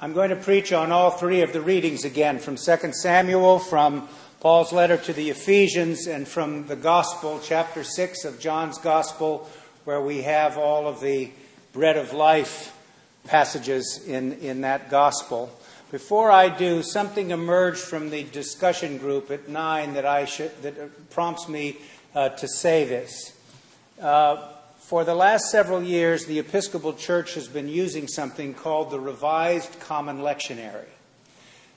I'm going to preach on all three of the readings again from 2 Samuel, from Paul's letter to the Ephesians, and from the Gospel, chapter 6 of John's Gospel, where we have all of the bread of life passages in, in that Gospel. Before I do, something emerged from the discussion group at 9 that, I should, that prompts me uh, to say this. Uh, for the last several years, the Episcopal Church has been using something called the Revised Common Lectionary.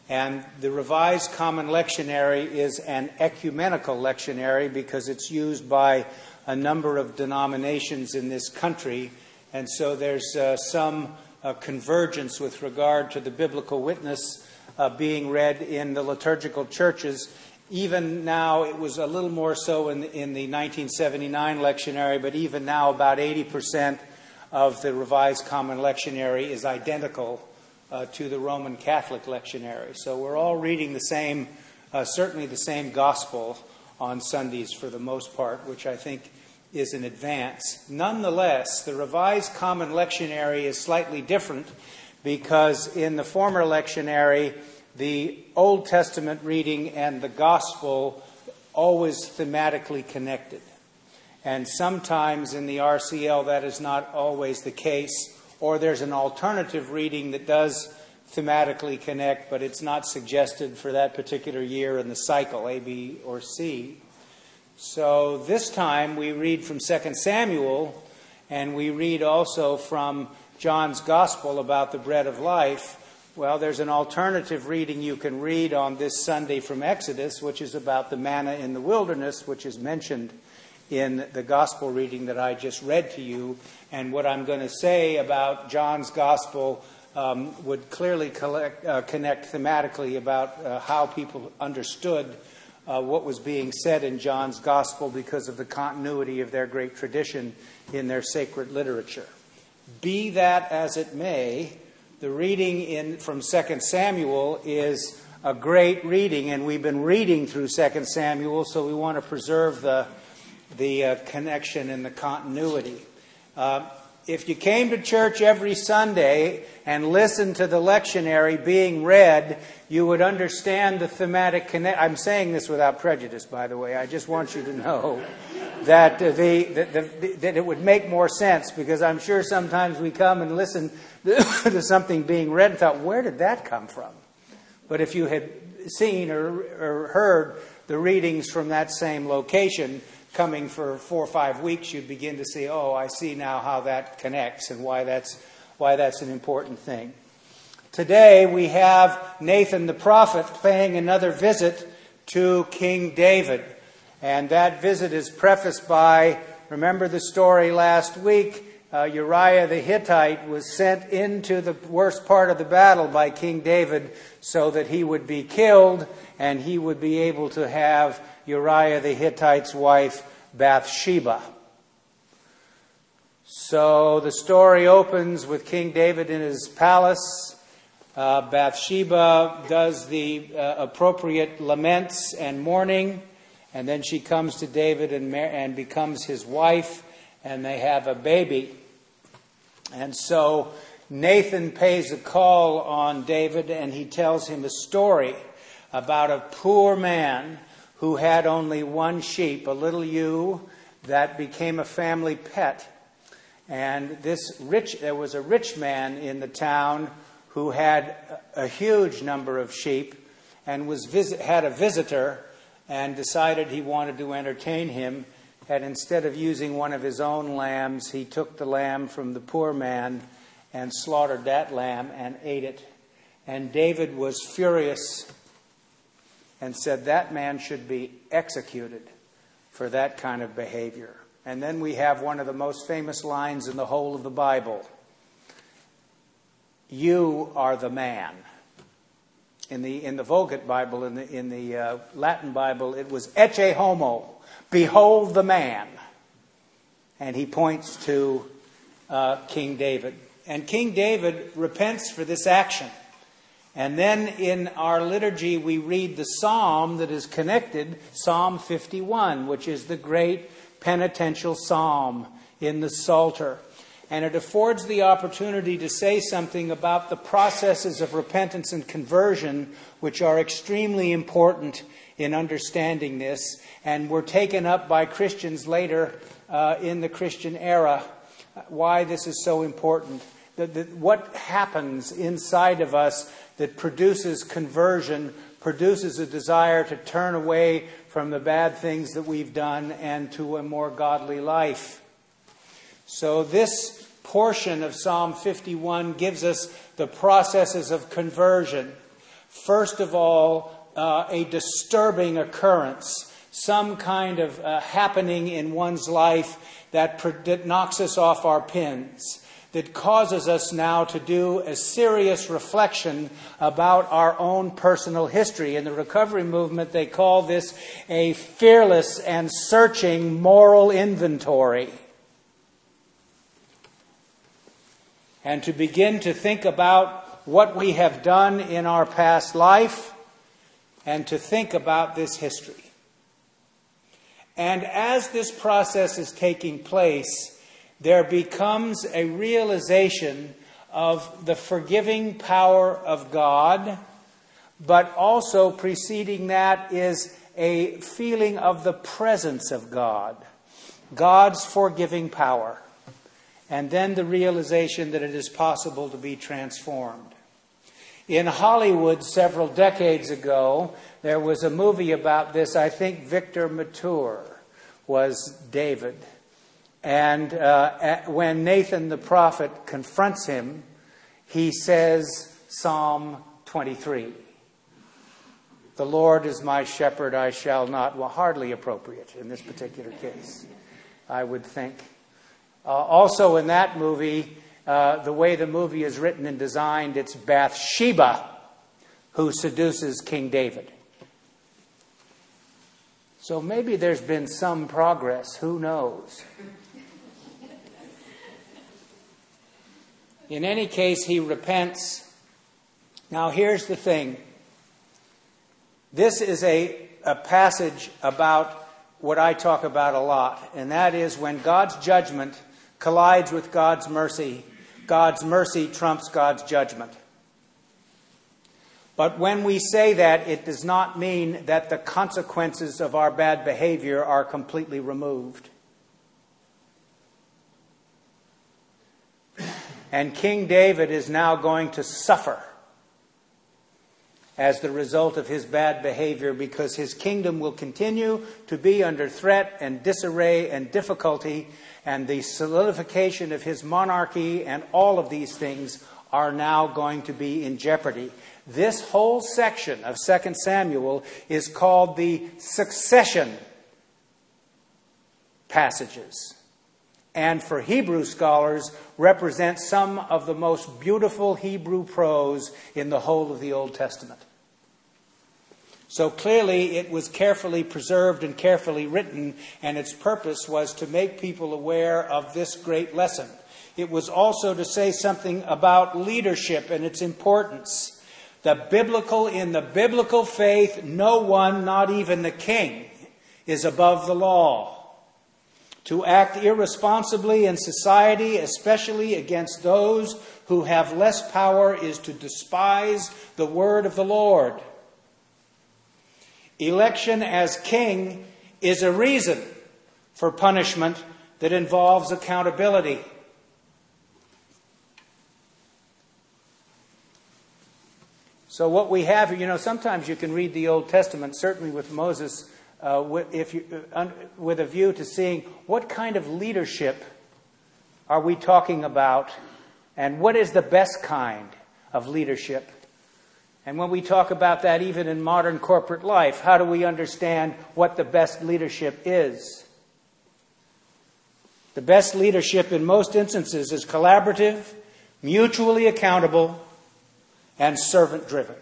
And the Revised Common Lectionary is an ecumenical lectionary because it's used by a number of denominations in this country. And so there's uh, some uh, convergence with regard to the biblical witness uh, being read in the liturgical churches even now, it was a little more so in, in the 1979 lectionary, but even now, about 80% of the Revised Common Lectionary is identical uh, to the Roman Catholic lectionary. So we're all reading the same, uh, certainly the same gospel on Sundays for the most part, which I think is an advance. Nonetheless, the Revised Common Lectionary is slightly different because in the former lectionary, the Old Testament reading and the gospel always thematically connected. And sometimes in the RCL, that is not always the case, or there's an alternative reading that does thematically connect, but it's not suggested for that particular year in the cycle, A, B, or C. So this time we read from 2 Samuel, and we read also from John's Gospel about the bread of life. Well, there's an alternative reading you can read on this Sunday from Exodus, which is about the manna in the wilderness, which is mentioned in the gospel reading that I just read to you. And what I'm going to say about John's gospel um, would clearly collect, uh, connect thematically about uh, how people understood uh, what was being said in John's gospel because of the continuity of their great tradition in their sacred literature. Be that as it may, the reading in, from 2 Samuel is a great reading, and we've been reading through 2 Samuel, so we want to preserve the, the uh, connection and the continuity. Uh, if you came to church every Sunday and listened to the lectionary being read, you would understand the thematic connect. I'm saying this without prejudice, by the way. I just want you to know that, the, that it would make more sense because I'm sure sometimes we come and listen to something being read and thought, where did that come from? But if you had seen or, or heard the readings from that same location coming for four or five weeks, you'd begin to see, oh, I see now how that connects and why that's, why that's an important thing. Today we have Nathan the prophet paying another visit to King David. And that visit is prefaced by, remember the story last week, uh, Uriah the Hittite was sent into the worst part of the battle by King David so that he would be killed and he would be able to have Uriah the Hittite's wife, Bathsheba. So the story opens with King David in his palace. Uh, Bathsheba does the uh, appropriate laments and mourning. And then she comes to David and, and becomes his wife, and they have a baby. And so Nathan pays a call on David, and he tells him a story about a poor man who had only one sheep, a little ewe that became a family pet. And this rich, there was a rich man in the town who had a huge number of sheep and was had a visitor and decided he wanted to entertain him. And instead of using one of his own lambs, he took the lamb from the poor man and slaughtered that lamb and ate it. And David was furious and said that man should be executed for that kind of behavior. And then we have one of the most famous lines in the whole of the Bible You are the man in the, in the Vulgate Bible, in the, in the uh, Latin Bible, it was ecce homo, behold the man. And he points to uh, King David. And King David repents for this action. And then in our liturgy, we read the psalm that is connected, Psalm 51, which is the great penitential psalm in the Psalter. And it affords the opportunity to say something about the processes of repentance and conversion, which are extremely important in understanding this, and were taken up by Christians later uh, in the Christian era. Why this is so important. The, the, what happens inside of us that produces conversion, produces a desire to turn away from the bad things that we've done and to a more godly life. So, this portion of Psalm 51 gives us the processes of conversion. First of all, uh, a disturbing occurrence, some kind of uh, happening in one's life that, that knocks us off our pins, that causes us now to do a serious reflection about our own personal history. In the recovery movement, they call this a fearless and searching moral inventory. And to begin to think about what we have done in our past life and to think about this history. And as this process is taking place, there becomes a realization of the forgiving power of God, but also preceding that is a feeling of the presence of God, God's forgiving power and then the realization that it is possible to be transformed. In Hollywood, several decades ago, there was a movie about this. I think Victor Mature was David. And uh, when Nathan the prophet confronts him, he says Psalm 23. The Lord is my shepherd, I shall not. Well, hardly appropriate in this particular case, I would think. Uh, also, in that movie, uh, the way the movie is written and designed, it's Bathsheba who seduces King David. So maybe there's been some progress. Who knows? In any case, he repents. Now, here's the thing this is a, a passage about what I talk about a lot, and that is when God's judgment collides with God's mercy, God's mercy trumps God's judgment. But when we say that, it does not mean that the consequences of our bad behavior are completely removed. And King David is now going to suffer as the result of his bad behavior because his kingdom will continue to be under threat and disarray and difficulty and the solidification of his monarchy and all of these things are now going to be in jeopardy. This whole section of 2 Samuel is called the succession passages. And for Hebrew scholars, represent some of the most beautiful Hebrew prose in the whole of the Old Testament. So clearly, it was carefully preserved and carefully written, and its purpose was to make people aware of this great lesson. It was also to say something about leadership and its importance. The biblical, in the biblical faith, no one, not even the king, is above the law. To act irresponsibly in society, especially against those who have less power, is to despise the word of the Lord. Election as king is a reason for punishment that involves accountability. So, what we have, you know, sometimes you can read the Old Testament, certainly with Moses, uh, with, you, uh, with a view to seeing what kind of leadership are we talking about and what is the best kind of leadership. And when we talk about that, even in modern corporate life, how do we understand what the best leadership is? The best leadership in most instances is collaborative, mutually accountable, and servant driven.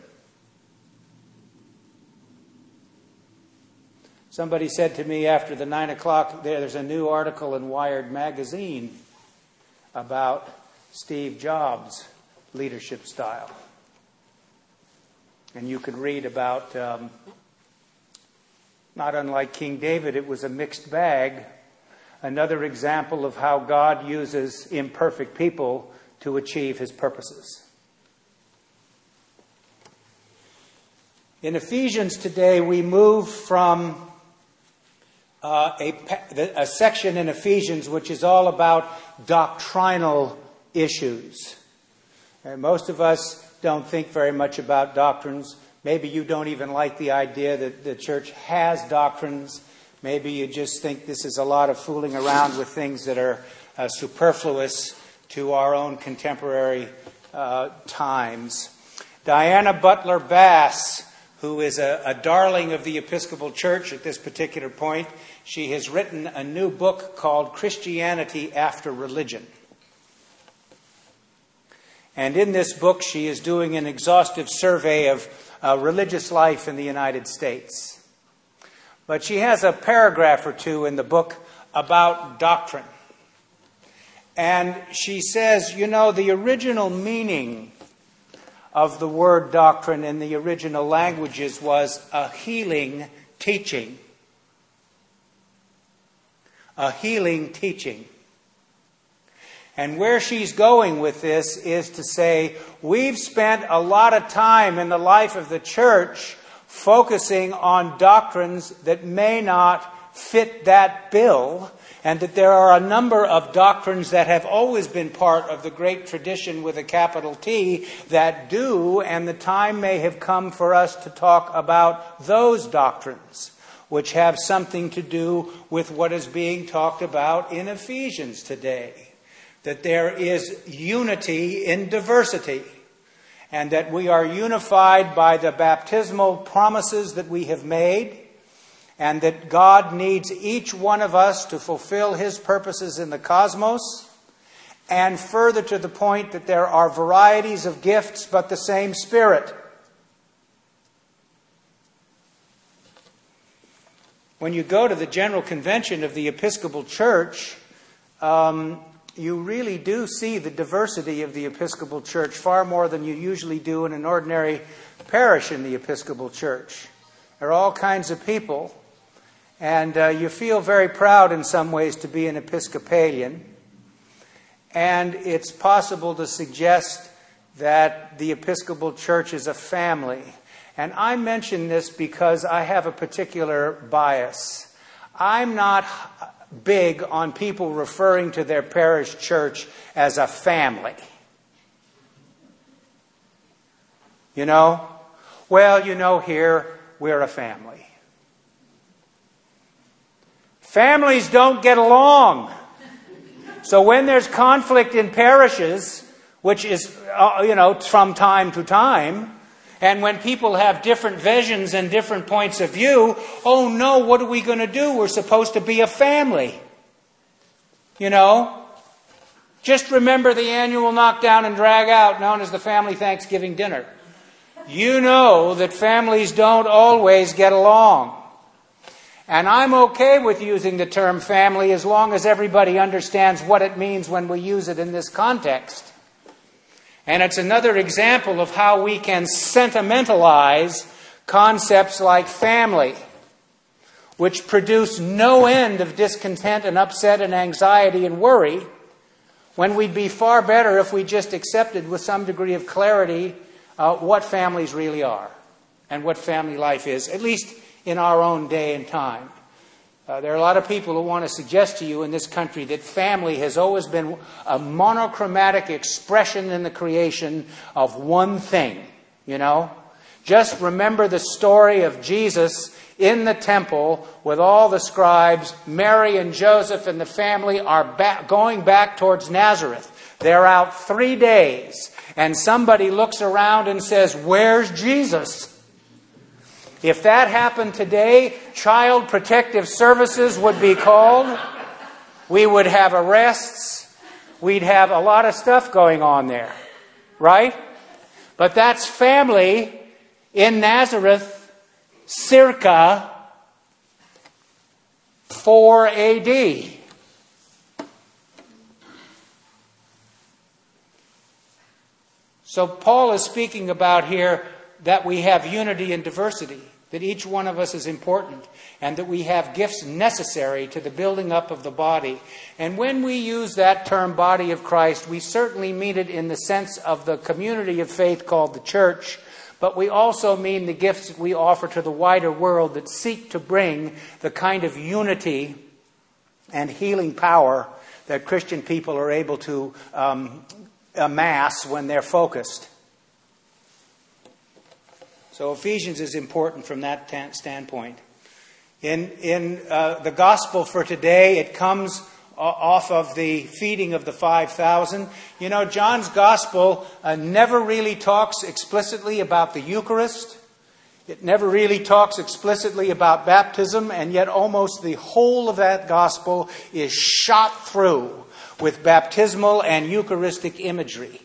Somebody said to me after the nine o'clock, there's a new article in Wired magazine about Steve Jobs' leadership style. And you could read about, um, not unlike King David, it was a mixed bag. another example of how God uses imperfect people to achieve his purposes. In Ephesians today, we move from uh, a, a section in Ephesians which is all about doctrinal issues. And most of us don't think very much about doctrines. Maybe you don't even like the idea that the church has doctrines. Maybe you just think this is a lot of fooling around with things that are uh, superfluous to our own contemporary uh, times. Diana Butler Bass who is a, a, darling of the Episcopal Church at this particular point. She has written a new book called Christianity After Religion. And in this book, she is doing an exhaustive survey of uh, religious life in the United States. But she has a paragraph or two in the book about doctrine. And she says, you know, the original meaning of the word doctrine in the original languages was a healing teaching. A healing teaching. And where she's going with this is to say, we've spent a lot of time in the life of the church focusing on doctrines that may not fit that bill and that there are a number of doctrines that have always been part of the great tradition with a capital T that do, and the time may have come for us to talk about those doctrines, which have something to do with what is being talked about in Ephesians today. That there is unity in diversity and that we are unified by the baptismal promises that we have made, and that God needs each one of us to fulfill His purposes in the cosmos, and further to the point that there are varieties of gifts but the same Spirit. When you go to the General Convention of the Episcopal Church, um, you really do see the diversity of the Episcopal Church far more than you usually do in an ordinary parish in the Episcopal Church. There are all kinds of people and uh, you feel very proud in some ways to be an Episcopalian. And it's possible to suggest that the Episcopal Church is a family. And I mention this because I have a particular bias. I'm not big on people referring to their parish church as a family. You know? Well, you know, here we're a family. Families don't get along. So when there's conflict in parishes, which is, uh, you know, from time to time, and when people have different visions and different points of view, oh no, what are we going to do? We're supposed to be a family. You know? Just remember the annual knockdown and drag out known as the family Thanksgiving dinner. You know that families don't always get along. And I'm okay with using the term family as long as everybody understands what it means when we use it in this context. And it's another example of how we can sentimentalize concepts like family, which produce no end of discontent and upset and anxiety and worry, when we'd be far better if we just accepted with some degree of clarity uh, what families really are and what family life is, at least in our own day and time. Uh, there are a lot of people who want to suggest to you in this country that family has always been a monochromatic expression in the creation of one thing, you know? Just remember the story of Jesus in the temple with all the scribes. Mary and Joseph and the family are back, going back towards Nazareth. They're out three days, and somebody looks around and says, Where's Jesus? If that happened today, Child Protective Services would be called. We would have arrests. We'd have a lot of stuff going on there. Right? But that's family in Nazareth circa 4 AD. So Paul is speaking about here that we have unity and diversity. that each one of us is important and that we have gifts necessary to the building up of the body. And when we use that term body of Christ, we certainly mean it in the sense of the community of faith called the church, but we also mean the gifts that we offer to the wider world that seek to bring the kind of unity and healing power that Christian people are able to um, amass when they're focused. So Ephesians is important from that t- standpoint. In, in uh, the gospel for today, it comes off of the feeding of the 5,000. You know, John's gospel uh, never really talks explicitly about the Eucharist. It never really talks explicitly about baptism, and yet almost the whole of that gospel is shot through with baptismal and Eucharistic imagery.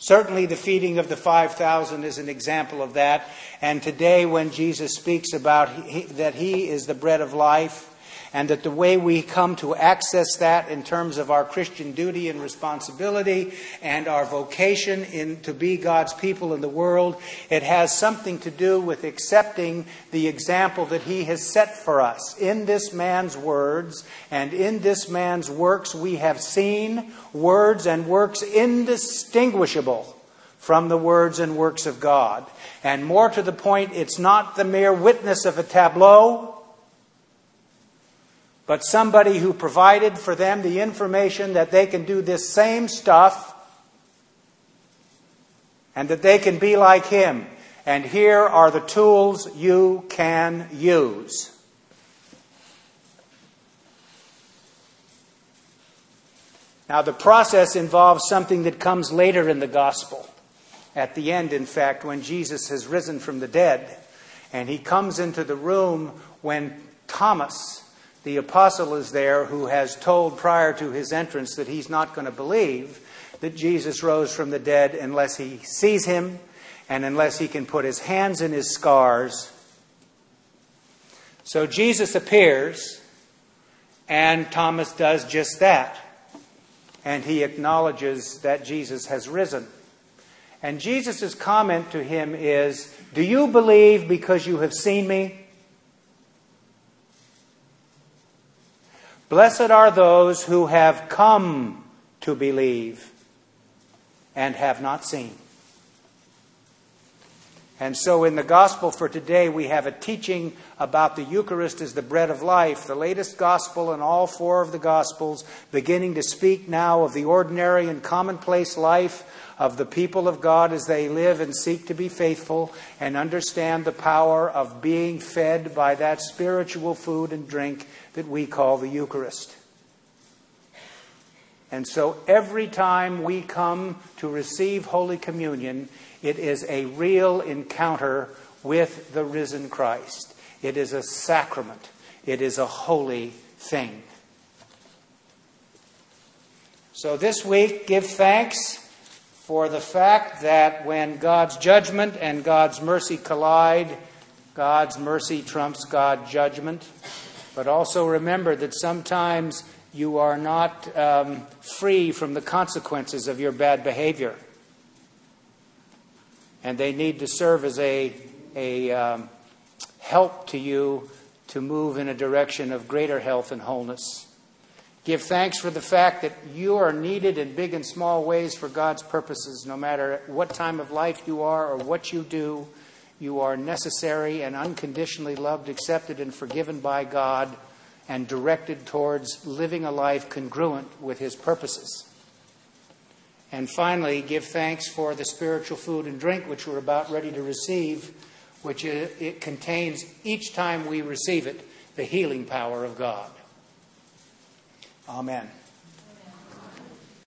Certainly, the feeding of the 5,000 is an example of that. And today, when Jesus speaks about he, that He is the bread of life, and that the way we come to access that in terms of our Christian duty and responsibility and our vocation in, to be God's people in the world, it has something to do with accepting the example that He has set for us. In this man's words and in this man's works, we have seen words and works indistinguishable from the words and works of God. And more to the point, it's not the mere witness of a tableau but somebody who provided for them the information that they can do this same stuff and that they can be like him. And here are the tools you can use. Now, the process involves something that comes later in the gospel. At the end, in fact, when Jesus has risen from the dead, and he comes into the room when Thomas, the apostle is there who has told prior to his entrance that he's not going to believe that Jesus rose from the dead unless he sees him and unless he can put his hands in his scars. So Jesus appears, and Thomas does just that. And he acknowledges that Jesus has risen. And Jesus' comment to him is Do you believe because you have seen me? Blessed are those who have come to believe and have not seen. And so in the gospel for today, we have a teaching about the Eucharist as the bread of life, the latest gospel in all four of the gospels, beginning to speak now of the ordinary and commonplace life of the people of God as they live and seek to be faithful and understand the power of being fed by that spiritual food and drink that we call the Eucharist. And so every time we come to receive Holy Communion, it is a real encounter with the risen Christ. It is a sacrament, it is a holy thing. So this week, give thanks for the fact that when God's judgment and God's mercy collide, God's mercy trumps God's judgment. But also remember that sometimes you are not um, free from the consequences of your bad behavior. And they need to serve as a, a um, help to you to move in a direction of greater health and wholeness. Give thanks for the fact that you are needed in big and small ways for God's purposes, no matter what time of life you are or what you do. You are necessary and unconditionally loved, accepted, and forgiven by God, and directed towards living a life congruent with His purposes. And finally, give thanks for the spiritual food and drink which we're about ready to receive, which it contains each time we receive it the healing power of God. Amen.